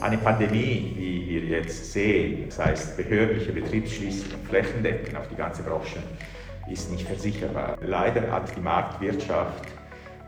Eine Pandemie, wie wir jetzt sehen, das heißt behördliche Betriebsschließungen flächendeckend auf die ganze Branche, ist nicht versicherbar. Leider hat die Marktwirtschaft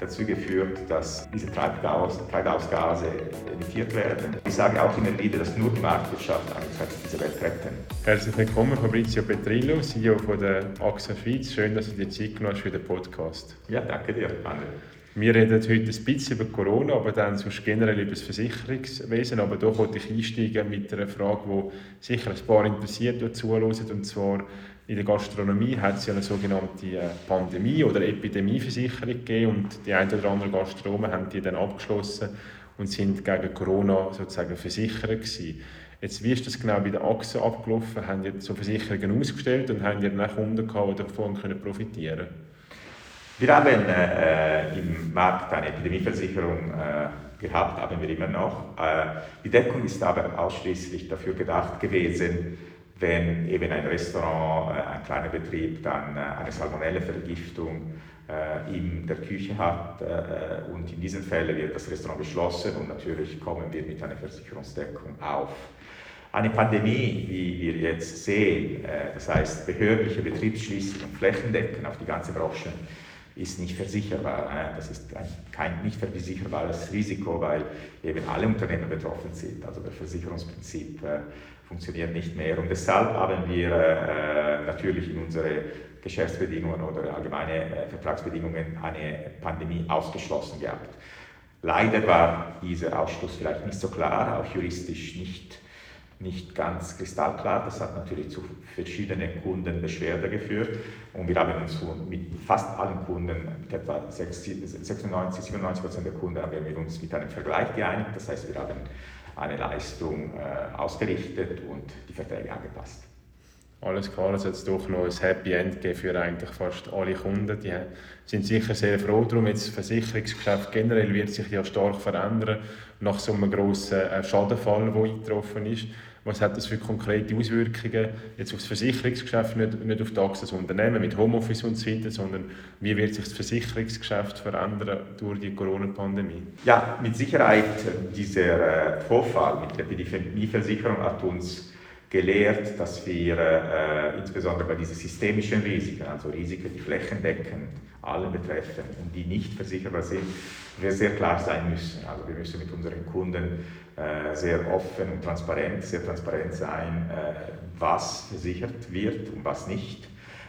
dazu geführt, dass diese Treibhausgase emittiert werden. Ich sage auch immer wieder, dass nur die Marktwirtschaft diese Welt retten. Herzlich willkommen, Fabrizio Petrillo, CEO von der AXA Schweiz. Schön, dass du dir Zeit genommen hast für den Podcast. Ja, danke dir, Manuel. Wir reden heute ein bisschen über Corona, aber dann sonst generell über das Versicherungswesen. Aber hier wollte ich einsteigen mit einer Frage, die sicher ein paar interessiert, die zuhören. Und zwar in der Gastronomie hat es ja eine sogenannte äh, Pandemie- oder Epidemieversicherung gegeben und die ein oder anderen Gastronomen haben die dann abgeschlossen und sind gegen Corona sozusagen versichert gewesen. Jetzt, wie ist das genau bei der Achse abgelaufen? Haben die so Versicherungen ausgestellt und haben die dann Kunden gehabt, die davon profitieren können? Wir haben äh, im Markt eine Epidemieversicherung äh, gehabt, haben wir immer noch. Äh, die Deckung ist aber ausschließlich dafür gedacht gewesen, wenn eben ein Restaurant, äh, ein kleiner Betrieb dann äh, eine Salmonellenvergiftung äh, in der Küche hat und in diesen Fällen wird das Restaurant geschlossen und natürlich kommen wir mit einer Versicherungsdeckung auf. Eine Pandemie, wie wir jetzt sehen, das heißt behördliche Betriebsschließungen flächendeckend auf die ganze Branche, ist nicht versicherbar. Das ist ein kein nicht versicherbares Risiko, weil eben alle Unternehmen betroffen sind. Also das Versicherungsprinzip äh, funktioniert nicht mehr. Und deshalb haben wir äh, natürlich in unsere Geschäftsbedingungen oder allgemeine äh, Vertragsbedingungen eine Pandemie ausgeschlossen gehabt. Leider war dieser Ausschluss vielleicht nicht so klar, auch juristisch nicht nicht ganz kristallklar. Das hat natürlich zu verschiedenen Kundenbeschwerden geführt. Und wir haben uns mit fast allen Kunden, etwa 96, 97 Prozent der Kunden, haben wir uns mit einem Vergleich geeinigt. Das heißt, wir haben eine Leistung äh, ausgerichtet und die Verträge angepasst. Alles klar, es hat doch noch ein Happy End gegeben für eigentlich fast alle Kunden. Die sind sicher sehr froh darum. Jetzt das Versicherungsgeschäft generell wird sich ja stark verändern nach so einem grossen äh, Schadenfall, der eingetroffen ist. Was hat das für konkrete Auswirkungen jetzt auf das Versicherungsgeschäft, nicht, nicht auf das als Unternehmen mit Homeoffice und so weiter, sondern wie wird sich das Versicherungsgeschäft verändern durch die Corona-Pandemie? Ja, mit Sicherheit dieser äh, Vorfall mit der Epidemieversicherung hat uns gelehrt, dass wir äh, insbesondere bei diesen systemischen Risiken, also Risiken, die flächendeckend alle betreffen und die nicht versicherbar sind, wir sehr klar sein müssen. Also wir müssen mit unseren Kunden äh, sehr offen und transparent, sehr transparent sein, äh, was versichert wird und was nicht,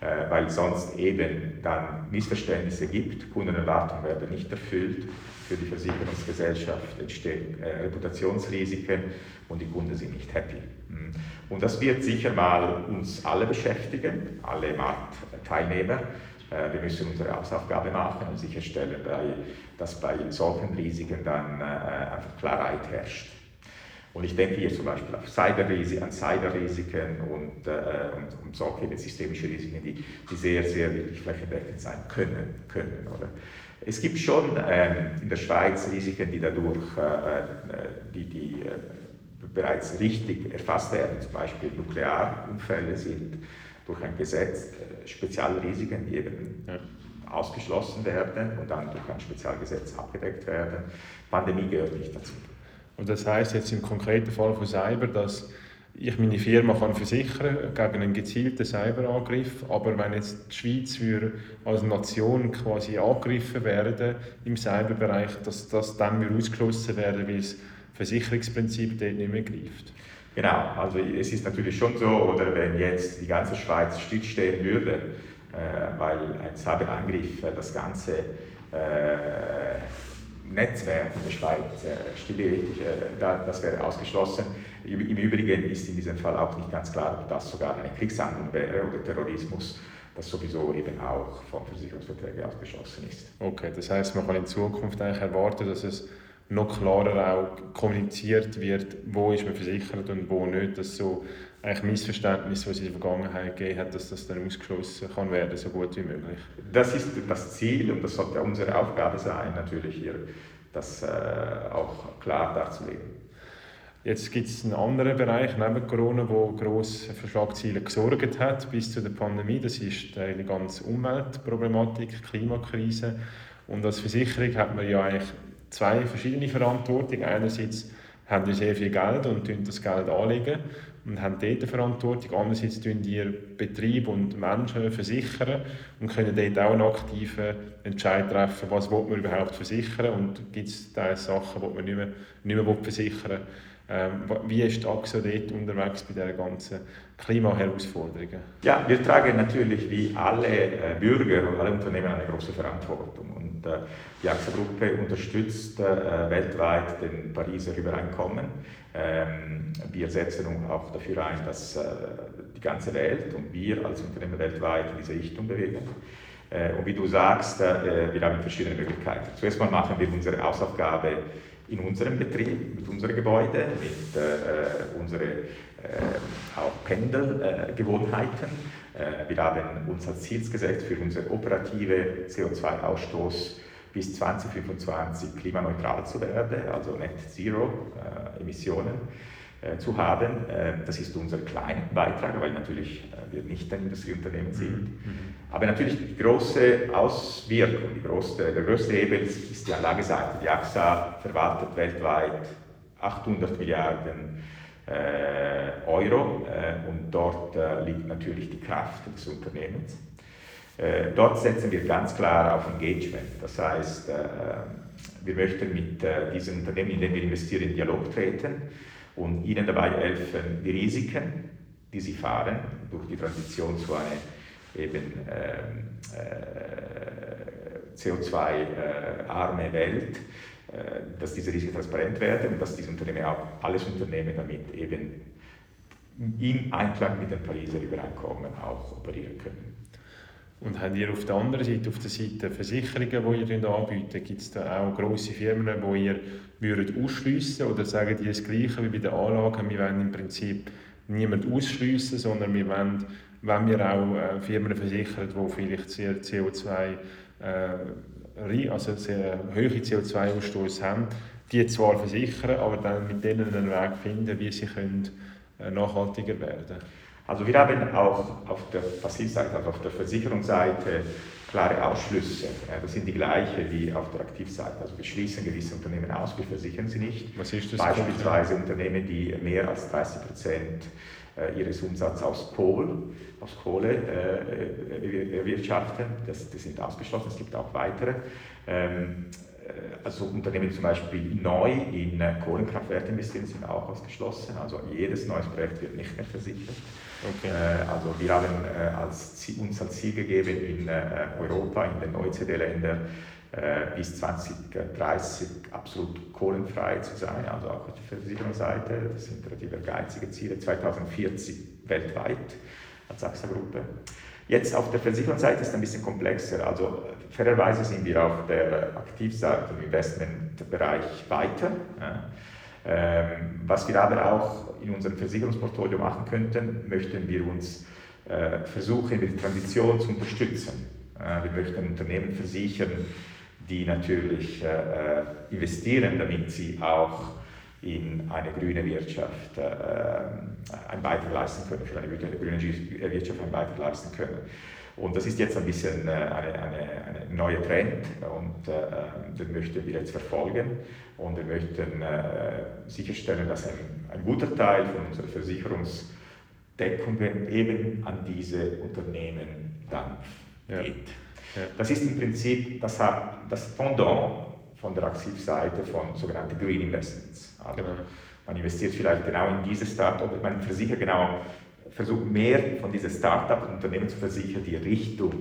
weil sonst eben dann Missverständnisse gibt, Kundenerwartungen werden nicht erfüllt, für die Versicherungsgesellschaft entstehen äh, Reputationsrisiken und die Kunden sind nicht happy. Mhm. Und das wird sicher mal uns alle beschäftigen, alle Marktteilnehmer. Äh, wir müssen unsere Hausaufgabe machen und sicherstellen, dass bei solchen Risiken dann äh, einfach Klarheit herrscht. Und ich denke hier zum Beispiel auf Cyberrisiken, an Cyberrisiken und, äh, und, und solche systemische Risiken, die, die sehr, sehr wirklich flächendeckend sein können. können oder? Es gibt schon ähm, in der Schweiz Risiken, die dadurch äh, die, die, äh, bereits richtig erfasst werden, zum Beispiel Nuklearunfälle sind durch ein Gesetz äh, Spezialrisiken, die eben ja. ausgeschlossen werden und dann durch ein Spezialgesetz abgedeckt werden. Pandemie gehört nicht dazu. Und das heißt jetzt im konkreten Fall von Cyber, dass ich meine Firma kann versichern gegen einen gezielten Cyberangriff, aber wenn jetzt die Schweiz für, als Nation quasi angegriffen werden im Cyberbereich, dass das dann ausgeschlossen werden, weil das Versicherungsprinzip dort nicht mehr greift. Genau, also es ist natürlich schon so, oder wenn jetzt die ganze Schweiz stillstehen würde, äh, weil ein Cyberangriff äh, das ganze äh, Netzwerk in der Schweiz äh, stilllegt, äh, das wäre ausgeschlossen. Im Übrigen ist in diesem Fall auch nicht ganz klar, ob das sogar eine Kriegshandlung wäre oder Terrorismus das sowieso eben auch von Versicherungsverträgen ausgeschlossen ist. Okay, das heißt, man kann in Zukunft eigentlich erwarten, dass es noch klarer auch kommuniziert wird, wo ist man versichert und wo nicht, dass so eigentlich Missverständnisse, die es in der Vergangenheit gegeben hat, dass das dann ausgeschlossen kann werden, so gut wie möglich. Das ist das Ziel und das sollte unsere Aufgabe sein, natürlich hier das äh, auch klar darzulegen. Jetzt gibt es einen anderen Bereich neben Corona, wo gross für Schlagzeilen gesorgt hat bis zu der Pandemie. Das ist die ganze Umweltproblematik, Klimakrise. Und als Versicherung hat man ja eigentlich zwei verschiedene Verantwortungen. Einerseits haben sehr viel Geld und das Geld anlegen und haben dort eine Verantwortung. Andererseits tun die Betriebe und Menschen versichern und können dort auch einen aktiven Entscheid treffen, was man überhaupt versichern und gibt es Sachen, die man nicht mehr, nicht mehr versichern will. Ähm, wie ist die AXA dort unterwegs bei dieser ganzen Klimaherausforderungen? Ja, wir tragen natürlich wie alle äh, Bürger und alle Unternehmen eine große Verantwortung. Und äh, die AXA-Gruppe unterstützt äh, weltweit den Pariser Übereinkommen. Ähm, wir setzen auch dafür ein, dass die ganze Welt und wir als Unternehmen weltweit in diese Richtung bewegen. Und wie du sagst, wir haben verschiedene Möglichkeiten. Zuerst mal machen wir unsere Hausaufgabe in unserem Betrieb, mit unseren Gebäuden, mit äh, unseren äh, auch Pendelgewohnheiten. Äh, wir haben uns als Ziel gesetzt, für unsere operative CO2-Ausstoß bis 2025 klimaneutral zu werden, also Net Zero äh, Emissionen äh, zu haben. Äh, das ist unser kleiner Beitrag, weil natürlich äh, wir nicht ein Industrieunternehmen sind. Mhm. Aber natürlich die große Auswirkung, die große, der größte Hebel ist die Anlageseite. Die AXA verwaltet weltweit 800 Milliarden äh, Euro äh, und dort äh, liegt natürlich die Kraft des Unternehmens. dort setzen wir ganz klar auf Engagement. Das heißt, wir möchten mit diesen Unternehmen, in denen wir investieren, in Dialog treten und ihnen dabei helfen, die Risiken, die sie fahren, durch die Transition zu einer eben ähm, äh, CO2-arme Welt, äh, dass diese Risiken transparent werden und dass diese Unternehmen auch alles Unternehmen damit eben im Einklang mit dem Pariser Übereinkommen auch operieren können. Und habt ihr auf der anderen Seite, auf der Seite Versicherungen, die ihr anbietet, gibt es da auch grosse Firmen, die ihr würdet ausschliessen oder sagen die das Gleiche wie bei den Anlagen, wir wollen im Prinzip niemand ausschliessen, sondern wir wollen, wenn wir auch äh, Firmen versichern, die vielleicht sehr CO2 äh, also sehr hohe CO2-Ausstoß haben, die zwar versichern, aber dann mit denen einen Weg finden, wie sie können, äh, nachhaltiger werden können. Also wir haben auch auf der Passivseite, also auf der Versicherungsseite klare Ausschlüsse. Das sind die gleichen wie auf der Aktivseite. Also wir schließen gewisse Unternehmen aus, wir versichern sie nicht. Was ist das? Beispielsweise Unternehmen, die mehr als 30 Prozent äh, ihres Umsatzes aus Kohle, aus Kohle äh, erwirtschaften. Das, das sind ausgeschlossen. Es gibt auch weitere. Ähm, äh, also Unternehmen zum Beispiel neu in Kohlenkraftwerke investieren, sind auch ausgeschlossen. Also jedes neues Projekt wird nicht mehr versichert. Okay. Äh, also wir haben äh, als, uns als Ziel gegeben, in Europa, in den OECD-Ländern, bis 2030 absolut kohlenfrei zu sein, also auch auf der Versicherungsseite. Das sind relativ ehrgeizige Ziele. 2040 weltweit als AXA-Gruppe. Jetzt auf der Versicherungsseite ist es ein bisschen komplexer. Also fairerweise sind wir auf der Aktivseite im Investmentbereich weiter. Ja. Ähm, was wir aber auch in unserem Versicherungsportfolio machen könnten, möchten wir uns äh, versuchen, die Transition zu unterstützen. Äh, wir möchten Unternehmen versichern, die natürlich äh, investieren, damit sie auch in eine grüne Wirtschaft äh, einen Beitrag leisten können, für eine grüne Wirtschaft einen Beitrag leisten können. Und das ist jetzt ein bisschen äh, eine, eine, eine neue Trend und äh, den möchten wir jetzt verfolgen und wir möchten äh, sicherstellen, dass ein, ein guter Teil von unserer Versicherungsdeckung eben an diese Unternehmen dann ja. geht. Ja. Das ist im Prinzip das, das Pendant von der Aktivseite von sogenannten Green Investments. Also genau. Man investiert vielleicht genau in diese Start-up, man versichert genau, versucht mehr von diesen Start-up-Unternehmen zu versichern, die Richtung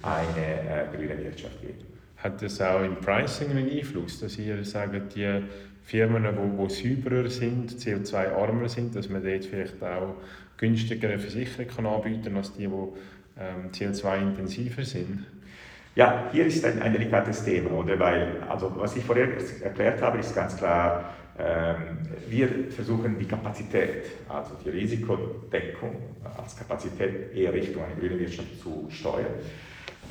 eine äh, grüne Wirtschaft gehen. Hat das auch im Pricing einen Einfluss, dass ihr sagt, die Firmen, die, die sauberer sind, CO2-armer sind, dass man dort vielleicht auch günstigere Versicherungen anbieten kann als die, die ähm, CO2-intensiver sind? Ja, hier ist ein, ein delikates Thema, oder? Weil, also was ich vorher erklärt habe, ist ganz klar, wir versuchen die Kapazität, also die Risikodeckung als Kapazität eher Richtung eine grüne Wirtschaft zu steuern.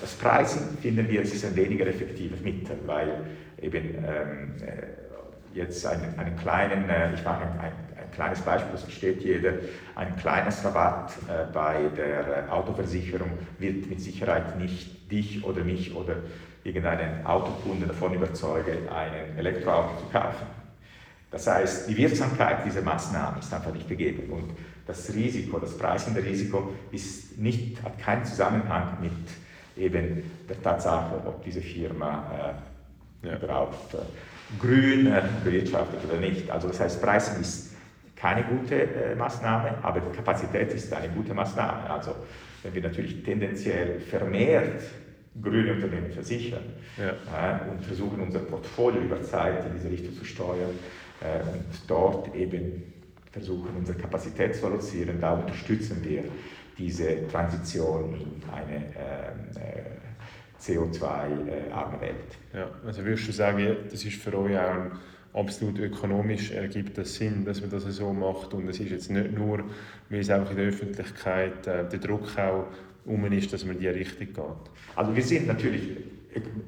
Das Preisen finden wir, es ist ein weniger effektives Mittel, weil eben ähm, äh, jetzt einen, einen kleinen, äh, ich mache ein, ein, ein, kleines Beispiel, das versteht jeder, ein kleines Rabatt äh, bei der Autoversicherung wird mit Sicherheit nicht dich oder mich oder irgendeinen Autokunden davon überzeugen, ein Elektroauto zu kaufen Das heißt, die Wirksamkeit dieser Maßnahmen ist einfach nicht gegeben und das Risiko, das preisende Risiko ist nicht, hat keinen Zusammenhang mit eben der Tatsache, ob diese Firma äh, ja. überhaupt äh, grün äh, bewirtschaftet oder nicht. Also das heißt, Preisen ist keine gute äh, Maßnahme, aber Kapazität ist eine gute Maßnahme. Also wenn wir natürlich tendenziell vermehrt grüne Unternehmen versichern ja. äh, und versuchen unser Portfolio über Zeit in diese Richtung zu steuern und dort eben versuchen unsere Kapazität zu reduzieren, da unterstützen wir diese Transition in eine ähm, äh, CO2-arme Welt. Ja, also würdest du sagen, das ist für euch auch absolut ökonomisch ergibt das Sinn, dass man das so macht und es ist jetzt nicht nur, weil es auch in der Öffentlichkeit äh, der Druck auch um ist, dass man in die Richtung geht. Also wir sind natürlich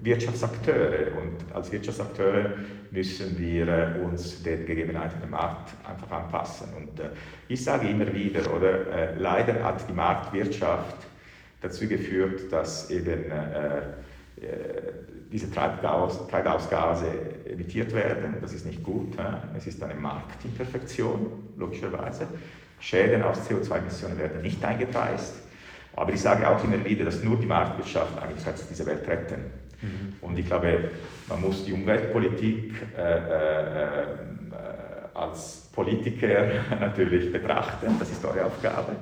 Wirtschaftsakteure und als Wirtschaftsakteure müssen wir äh, uns den Gegebenheiten im Markt einfach anpassen. Und äh, ich sage immer wieder, oder äh, leider hat die Marktwirtschaft dazu geführt, dass eben diese Treibhaus, Treibhausgase emittiert werden. Das ist nicht gut. Es ist eine Marktimperfektion, logischerweise. Schäden aus CO2-Emissionen werden nicht eingepreist. Aber ich sage auch immer wieder, dass nur die Marktwirtschaft eigentlich diese Welt retten. Mhm. Und ich glaube, man muss die Umweltpolitik äh, äh, äh, als Politiker natürlich betrachten, das ist eure Aufgabe,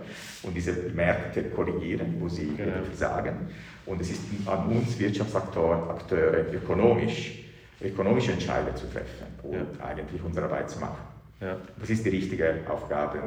und diese Märkte korrigieren, wo sie genau. versagen. Und es ist an uns Wirtschaftsakteure Akteure, ökonomisch, ökonomische Entscheidungen zu treffen und ja. eigentlich unsere Arbeit zu machen. Ja. Das ist die richtige Aufgabe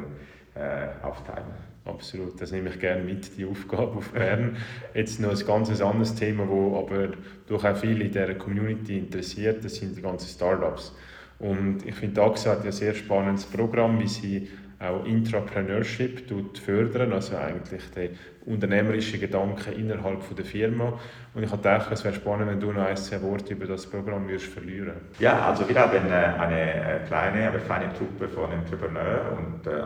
äh, aufteilen. Absolut, das nehme ich gerne mit, die Aufgabe auf Bern. Jetzt noch ein ganz anderes Thema, das aber durch auch viele in dieser Community interessiert, das sind die ganzen Startups. Und ich finde, AXA hat ja ein sehr spannendes Programm, wie sie auch Intrapreneurship fördern, also eigentlich den unternehmerischen Gedanken innerhalb der Firma. Und ich gedacht, es wäre spannend, wenn du noch ein, zwei Worte über das Programm würdest verlieren Ja, also wir haben äh, eine äh, kleine, aber feine Truppe von Entrepreneuren und äh,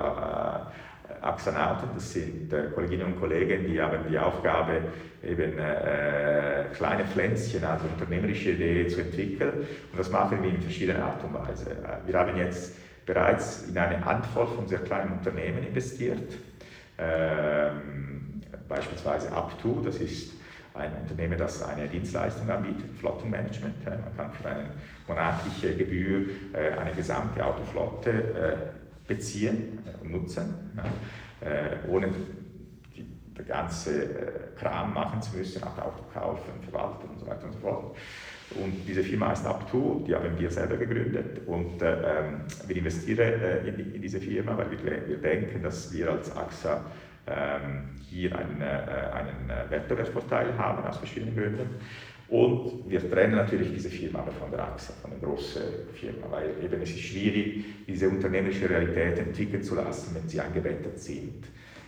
Axanauten, das sind äh, Kolleginnen und Kollegen, die haben die Aufgabe, eben äh, kleine Pflänzchen, also unternehmerische Ideen zu entwickeln. Und das machen wir in verschiedenen Art und Weise. Äh, wir haben jetzt bereits in eine Handvoll von sehr kleinen Unternehmen investiert. Ähm, beispielsweise Up2, das ist ein Unternehmen, das eine Dienstleistung anbietet, Flottenmanagement. Man kann für eine monatliche Gebühr äh, eine gesamte Autoflotte beziehen und nutzen, äh, ohne die, der ganze äh, Kram machen zu müssen, auch Auto kaufen, verwalten und so weiter und so fort. Und diese Firma heißt Up2, die haben wir selber gegründet und äh, ähm, wir investieren äh, in, in, diese Firma, weil wir, wir denken, dass wir als AXA ähm, hier einen, äh, einen Wettbewerbsvorteil haben aus verschiedenen Gründen. Und wir trennen natürlich diese Firma aber von der AXA, von der großen Firma, weil eben es ist schwierig, diese unternehmerische Realität entwickeln zu lassen, wenn sie eingebettet sind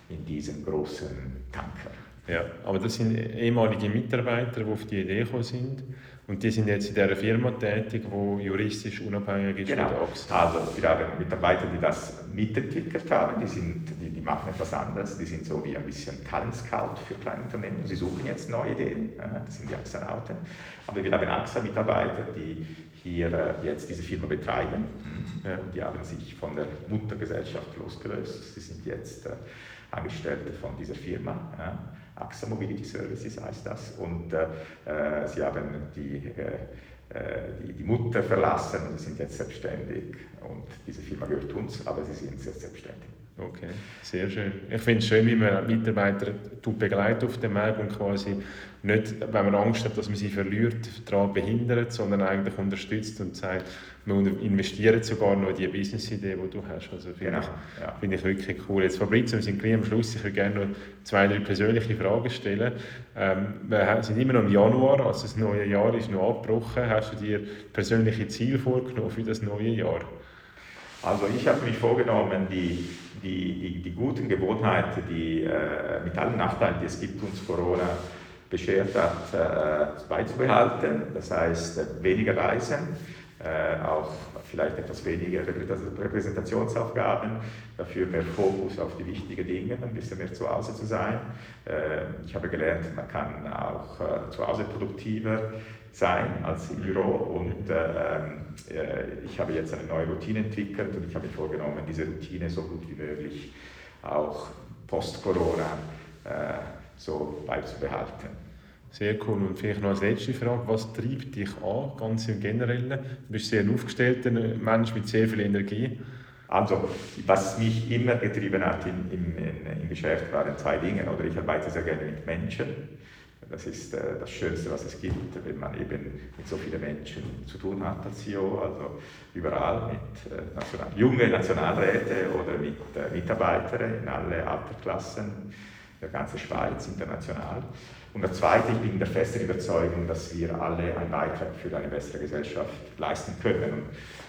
in diesen großen Tanker. Ja, aber das sind ehemalige Mitarbeiter, die auf die Idee gekommen sind und die sind jetzt in dieser Firma tätig, die juristisch unabhängig ist genau. Also wir haben Mitarbeiter, die das mitentwickelt haben, die, sind, die, die machen etwas anderes, die sind so wie ein bisschen Talent Scout für kleine Unternehmen. Sie suchen jetzt neue Ideen, das sind die AXA-Nauten. Aber wir haben AXA-Mitarbeiter, die hier äh, jetzt diese Firma betreiben. Ja. Und die haben sich von der Muttergesellschaft losgelöst. Sie sind jetzt äh, Angestellte von dieser Firma. AXA Mobility Services heißt das. Und äh, äh, sie haben die, äh, äh, die, die, Mutter verlassen und sie sind jetzt selbstständig. Und diese Firma gehört uns, aber sie sind jetzt selbstständig. Okay, sehr schön. Ich finde es schön, wie man Mitarbeiter begleitet auf dem Weg und quasi nicht, wenn man Angst hat, dass man sie verliert, daran behindert, sondern eigentlich unterstützt und sagt, man investiert sogar noch in die Business-Idee, die du hast. Also finde genau, ich, ja. find ich wirklich cool. Jetzt Fabrizio, wir sind gleich am Schluss. Ich würde gerne noch zwei, drei persönliche Fragen stellen. Ähm, wir sind immer noch im Januar, also das neue Jahr ist noch abgebrochen. Hast du dir persönliche Ziele vorgenommen für das neue Jahr? Also ich habe mich vorgenommen, die, die, die, die guten Gewohnheiten, die äh, mit allen Nachteilen, die es gibt, uns Corona beschert hat, äh, beizubehalten. Das heißt, weniger reisen, äh, auch vielleicht etwas weniger Repräsentationsaufgaben, dafür mehr Fokus auf die wichtigen Dinge, ein bisschen mehr zu Hause zu sein. Äh, ich habe gelernt, man kann auch äh, zu Hause produktiver sein als im Büro und ich habe jetzt eine neue Routine entwickelt und ich habe mir vorgenommen, diese Routine so gut wie möglich auch post-Corona so beizubehalten. Sehr cool. Und vielleicht noch als letzte Frage, was treibt dich an, ganz im Generellen? Du bist sehr aufgestellter Mensch mit sehr viel Energie. Also, was mich immer getrieben hat im, im, im Geschäft, waren zwei Dinge. Oder ich arbeite sehr gerne mit Menschen. Das ist äh, das Schönste, was es gibt, wenn man eben mit so vielen Menschen zu tun hat als CEO, also überall mit äh, National junge Nationalräte oder mit äh, Mitarbeitern in alle Altersklassen der ganzen Schweiz international. Und das Zweite, ich bin der festen Überzeugung, dass wir alle einen Beitrag für eine bessere Gesellschaft leisten können. Und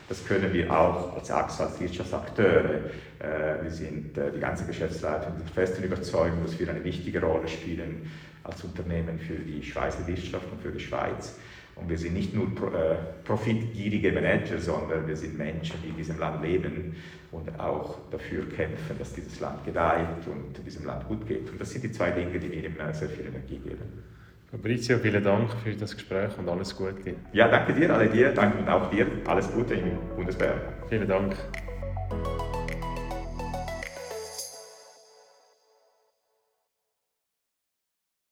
das können wir auch als AXA, als Wirtschaftsakteure. Äh, wir sind äh, die ganze Geschäftsleitung der festen Überzeugung, dass wir eine wichtige Rolle spielen als Unternehmen für die Schweizer Wirtschaft und für die Schweiz. Und wir sind nicht nur äh, profitgierige Manager, sondern wir sind Menschen, die in diesem Land leben und auch dafür kämpfen, dass dieses Land gedeiht und diesem Land gut geht. Und das sind die zwei Dinge, die mir immer sehr viel Energie geben. Fabrizio, vielen Dank für das Gespräch und alles Gute. Ja, danke dir, alle dir, danke und auch dir. Alles Gute im Bundeswehr. Vielen Dank.